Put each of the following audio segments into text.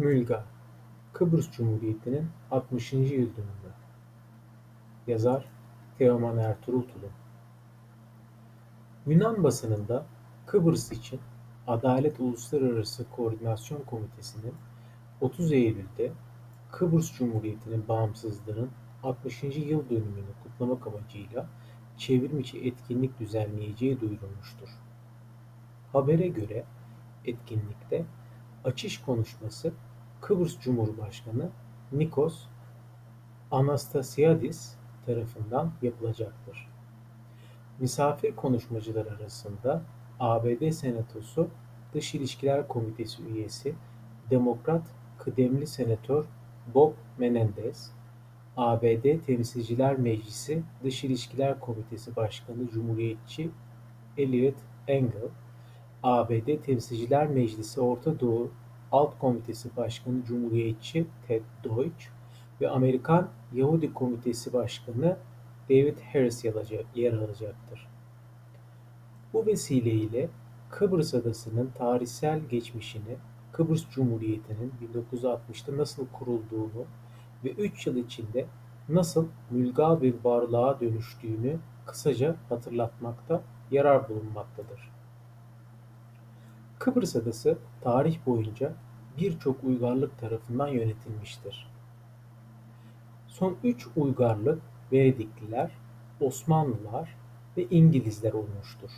Mülga, Kıbrıs Cumhuriyeti'nin 60. yıldönümü. Yazar Teoman Ertuğrul Tulun Yunan basınında Kıbrıs için Adalet Uluslararası Koordinasyon Komitesi'nin 30 Eylül'de Kıbrıs Cumhuriyeti'nin bağımsızlığının 60. yıl dönümünü kutlamak amacıyla çevrimiçi etkinlik düzenleyeceği duyurulmuştur. Habere göre etkinlikte açış konuşması Kıbrıs Cumhurbaşkanı Nikos Anastasiadis tarafından yapılacaktır. Misafir konuşmacılar arasında ABD Senatosu Dış İlişkiler Komitesi üyesi Demokrat kıdemli senatör Bob Menendez, ABD Temsilciler Meclisi Dış İlişkiler Komitesi Başkanı Cumhuriyetçi Elliot Engel, ABD Temsilciler Meclisi Orta Doğu Alt Komitesi Başkanı Cumhuriyetçi Ted Deutch ve Amerikan Yahudi Komitesi Başkanı David Harris yer alacaktır. Bu vesileyle Kıbrıs Adası'nın tarihsel geçmişini, Kıbrıs Cumhuriyeti'nin 1960'ta nasıl kurulduğunu ve 3 yıl içinde nasıl mülgal bir varlığa dönüştüğünü kısaca hatırlatmakta yarar bulunmaktadır. Kıbrıs Adası tarih boyunca birçok uygarlık tarafından yönetilmiştir. Son üç uygarlık Venedikliler, Osmanlılar ve İngilizler olmuştur.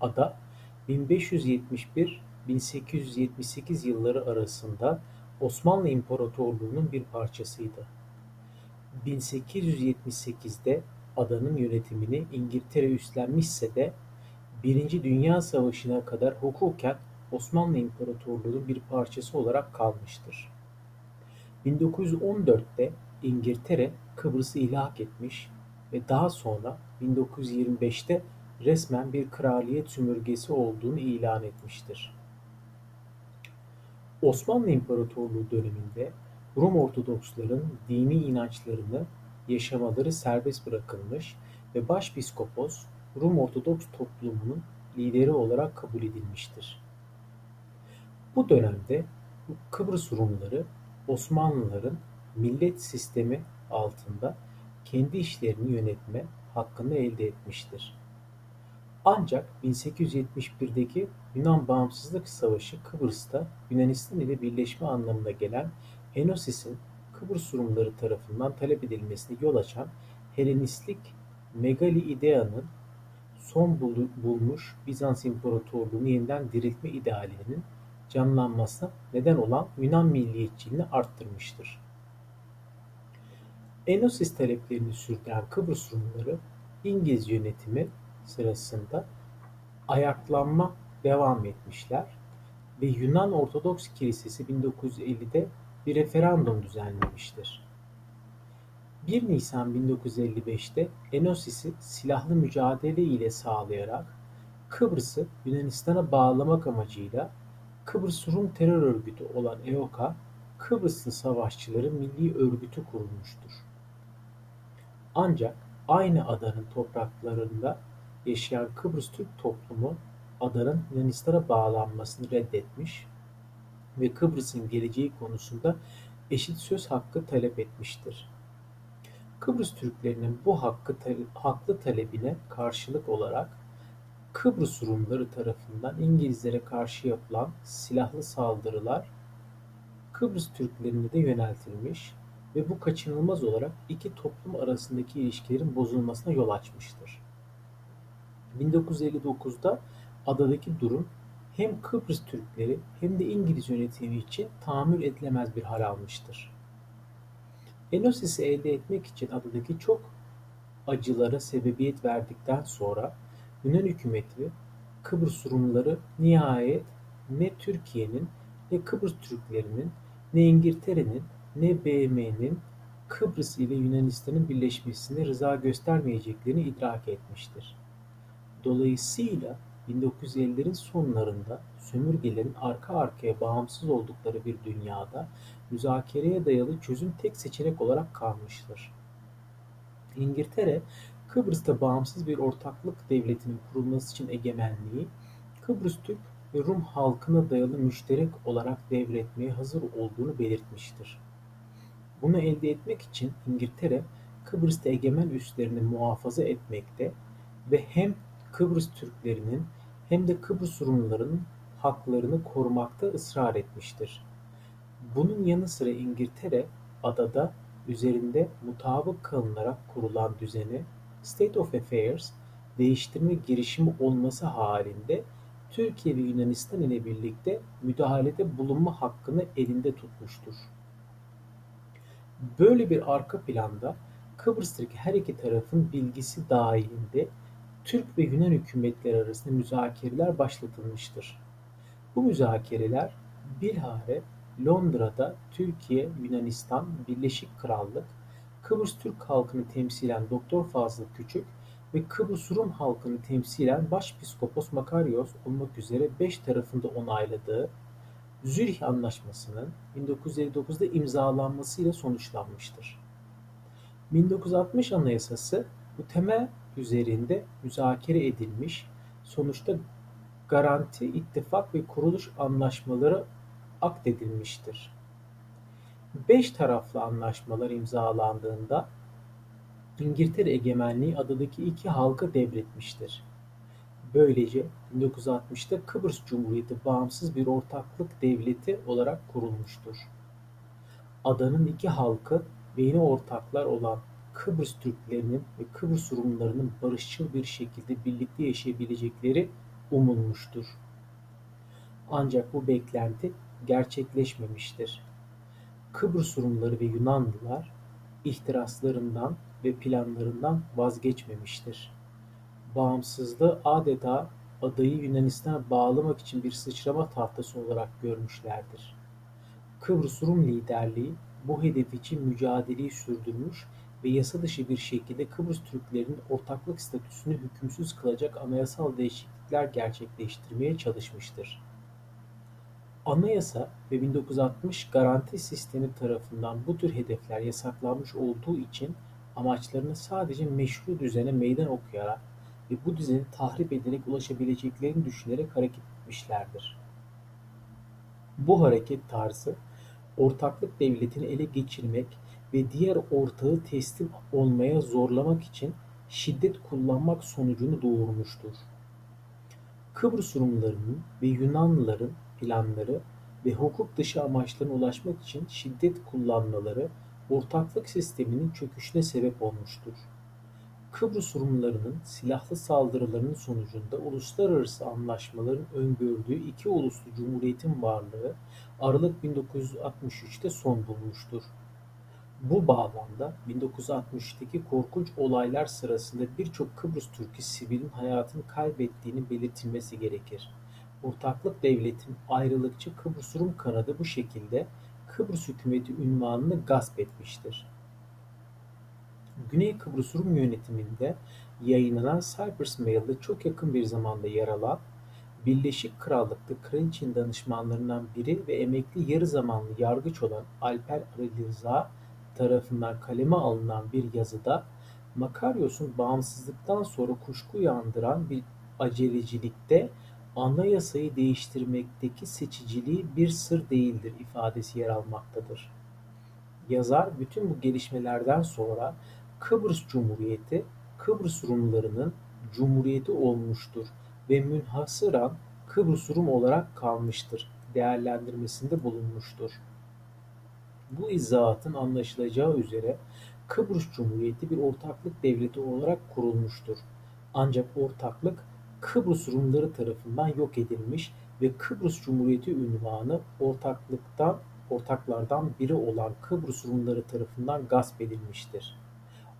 Ada 1571-1878 yılları arasında Osmanlı İmparatorluğu'nun bir parçasıydı. 1878'de adanın yönetimini İngiltere üstlenmişse de Birinci Dünya Savaşı'na kadar hukuken Osmanlı İmparatorluğu'nun bir parçası olarak kalmıştır. 1914'te İngiltere Kıbrıs'ı ilhak etmiş ve daha sonra 1925'te resmen bir kraliyet sömürgesi olduğunu ilan etmiştir. Osmanlı İmparatorluğu döneminde Rum Ortodoksların dini inançlarını yaşamaları serbest bırakılmış ve Başpiskopos Rum Ortodoks toplumunun lideri olarak kabul edilmiştir. Bu dönemde Kıbrıs Rumları Osmanlıların millet sistemi altında kendi işlerini yönetme hakkını elde etmiştir. Ancak 1871'deki Yunan Bağımsızlık Savaşı Kıbrıs'ta Yunanistan ile birleşme anlamına gelen Enosis'in Kıbrıs Rumları tarafından talep edilmesine yol açan Helenistik Megali ideanın son bulmuş Bizans İmparatorluğu'nu yeniden diriltme idealinin canlanmasına neden olan Yunan milliyetçiliğini arttırmıştır. Enosis taleplerini sürdüren Kıbrıs Rumları İngiliz yönetimi sırasında ayaklanma devam etmişler ve Yunan Ortodoks Kilisesi 1950'de bir referandum düzenlemiştir. 1 Nisan 1955'te Enosis'i silahlı mücadele ile sağlayarak Kıbrıs'ı Yunanistan'a bağlamak amacıyla Kıbrıs Rum terör örgütü olan EOKA, Kıbrıslı Savaşçıları Milli Örgütü kurulmuştur. Ancak aynı adanın topraklarında yaşayan Kıbrıs Türk toplumu adanın Yunanistan'a bağlanmasını reddetmiş ve Kıbrıs'ın geleceği konusunda eşit söz hakkı talep etmiştir. Kıbrıs Türklerinin bu hakkı haklı talebine karşılık olarak Kıbrıs Rumları tarafından İngilizlere karşı yapılan silahlı saldırılar Kıbrıs Türklerine de yöneltilmiş ve bu kaçınılmaz olarak iki toplum arasındaki ilişkilerin bozulmasına yol açmıştır. 1959'da adadaki durum hem Kıbrıs Türkleri hem de İngiliz yönetimi için tahammül edilemez bir hal almıştır. Enosis'i elde etmek için adadaki çok acılara sebebiyet verdikten sonra Yunan hükümeti Kıbrıs Rumları nihayet ne Türkiye'nin ne Kıbrıs Türklerinin ne İngiltere'nin ne BM'nin Kıbrıs ile Yunanistan'ın birleşmesine rıza göstermeyeceklerini idrak etmiştir. Dolayısıyla 1950'lerin sonlarında sömürgelerin arka arkaya bağımsız oldukları bir dünyada müzakereye dayalı çözüm tek seçenek olarak kalmıştır. İngiltere, Kıbrıs'ta bağımsız bir ortaklık devletinin kurulması için egemenliği, Kıbrıs Türk ve Rum halkına dayalı müşterek olarak devretmeye hazır olduğunu belirtmiştir. Bunu elde etmek için İngiltere, Kıbrıs'ta egemen üslerini muhafaza etmekte ve hem Kıbrıs Türklerinin hem de Kıbrıs Rumlarının haklarını korumakta ısrar etmiştir. Bunun yanı sıra İngiltere, adada üzerinde mutabık kalınarak kurulan düzeni State of Affairs değiştirme girişimi olması halinde Türkiye ve Yunanistan ile birlikte müdahalede bulunma hakkını elinde tutmuştur. Böyle bir arka planda Kıbrıs'taki her iki tarafın bilgisi dahilinde Türk ve Yunan hükümetleri arasında müzakereler başlatılmıştır. Bu müzakereler bilhare Londra'da Türkiye, Yunanistan, Birleşik Krallık, Kıbrıs Türk halkını temsilen Doktor Fazıl Küçük ve Kıbrıs Rum halkını temsilen Başpiskopos Makarios olmak üzere beş tarafında onayladığı Zürih Anlaşması'nın 1959'da imzalanmasıyla sonuçlanmıştır. 1960 Anayasası bu temel üzerinde müzakere edilmiş, sonuçta garanti, ittifak ve kuruluş anlaşmaları akdedilmiştir. Beş taraflı anlaşmalar imzalandığında İngiltere egemenliği adadaki iki halka devretmiştir. Böylece 1960'ta Kıbrıs Cumhuriyeti bağımsız bir ortaklık devleti olarak kurulmuştur. Adanın iki halkı ve yeni ortaklar olan Kıbrıs Türklerinin ve Kıbrıs Rumlarının barışçıl bir şekilde birlikte yaşayabilecekleri umulmuştur. Ancak bu beklenti gerçekleşmemiştir. Kıbrıs Rumları ve Yunanlılar ihtiraslarından ve planlarından vazgeçmemiştir. Bağımsızlığı adeta adayı Yunanistan'a bağlamak için bir sıçrama tahtası olarak görmüşlerdir. Kıbrıs Rum liderliği bu hedef için mücadeleyi sürdürmüş ve yasa dışı bir şekilde Kıbrıs Türklerinin ortaklık statüsünü hükümsüz kılacak anayasal değişiklikler gerçekleştirmeye çalışmıştır. Anayasa ve 1960 garanti sistemi tarafından bu tür hedefler yasaklanmış olduğu için amaçlarını sadece meşru düzene meydan okuyarak ve bu düzeni tahrip ederek ulaşabileceklerini düşünerek hareket etmişlerdir. Bu hareket tarzı ortaklık devletini ele geçirmek ve diğer ortağı teslim olmaya zorlamak için şiddet kullanmak sonucunu doğurmuştur. Kıbrıs Rumlarının ve Yunanlıların planları ve hukuk dışı amaçlarına ulaşmak için şiddet kullanmaları ortaklık sisteminin çöküşüne sebep olmuştur. Kıbrıs Rumlarının silahlı saldırılarının sonucunda uluslararası anlaşmaların öngördüğü iki uluslu cumhuriyetin varlığı Aralık 1963'te son bulmuştur. Bu bağlamda 1963'teki korkunç olaylar sırasında birçok Kıbrıs Türk'ü sivilin hayatını kaybettiğini belirtilmesi gerekir. Ortaklık devletin ayrılıkçı Kıbrıs Rum kanadı bu şekilde Kıbrıs hükümeti ünvanını gasp etmiştir. Güney Kıbrıs Rum yönetiminde yayınlanan Cyprus Mail'de çok yakın bir zamanda yer alan, Birleşik Krallık'ta kraliçenin danışmanlarından biri ve emekli yarı zamanlı yargıç olan Alper Ali tarafından kaleme alınan bir yazıda Makaryos'un bağımsızlıktan sonra kuşku uyandıran bir acelecilikte anayasayı değiştirmekteki seçiciliği bir sır değildir ifadesi yer almaktadır. Yazar bütün bu gelişmelerden sonra Kıbrıs Cumhuriyeti Kıbrıs Rumlarının cumhuriyeti olmuştur ve münhasıran Kıbrıs Rum olarak kalmıştır değerlendirmesinde bulunmuştur. Bu izahatın anlaşılacağı üzere Kıbrıs Cumhuriyeti bir ortaklık devleti olarak kurulmuştur. Ancak ortaklık Kıbrıs Rumları tarafından yok edilmiş ve Kıbrıs Cumhuriyeti ünvanı ortaklıktan ortaklardan biri olan Kıbrıs Rumları tarafından gasp edilmiştir.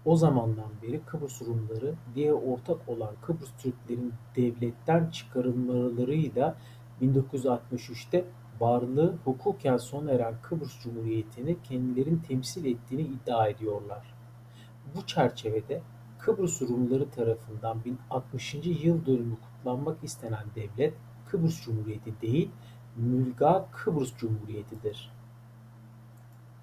O zamandan beri Kıbrıs Rumları diğer ortak olan Kıbrıs Türklerin devletten çıkarılmalarıyla 1963'te varlığı hukuken sona eren Kıbrıs Cumhuriyeti'ni kendilerini temsil ettiğini iddia ediyorlar. Bu çerçevede Kıbrıs Rumları tarafından 1060. yıl dönümü kutlanmak istenen devlet Kıbrıs Cumhuriyeti değil, Mülga Kıbrıs Cumhuriyeti'dir.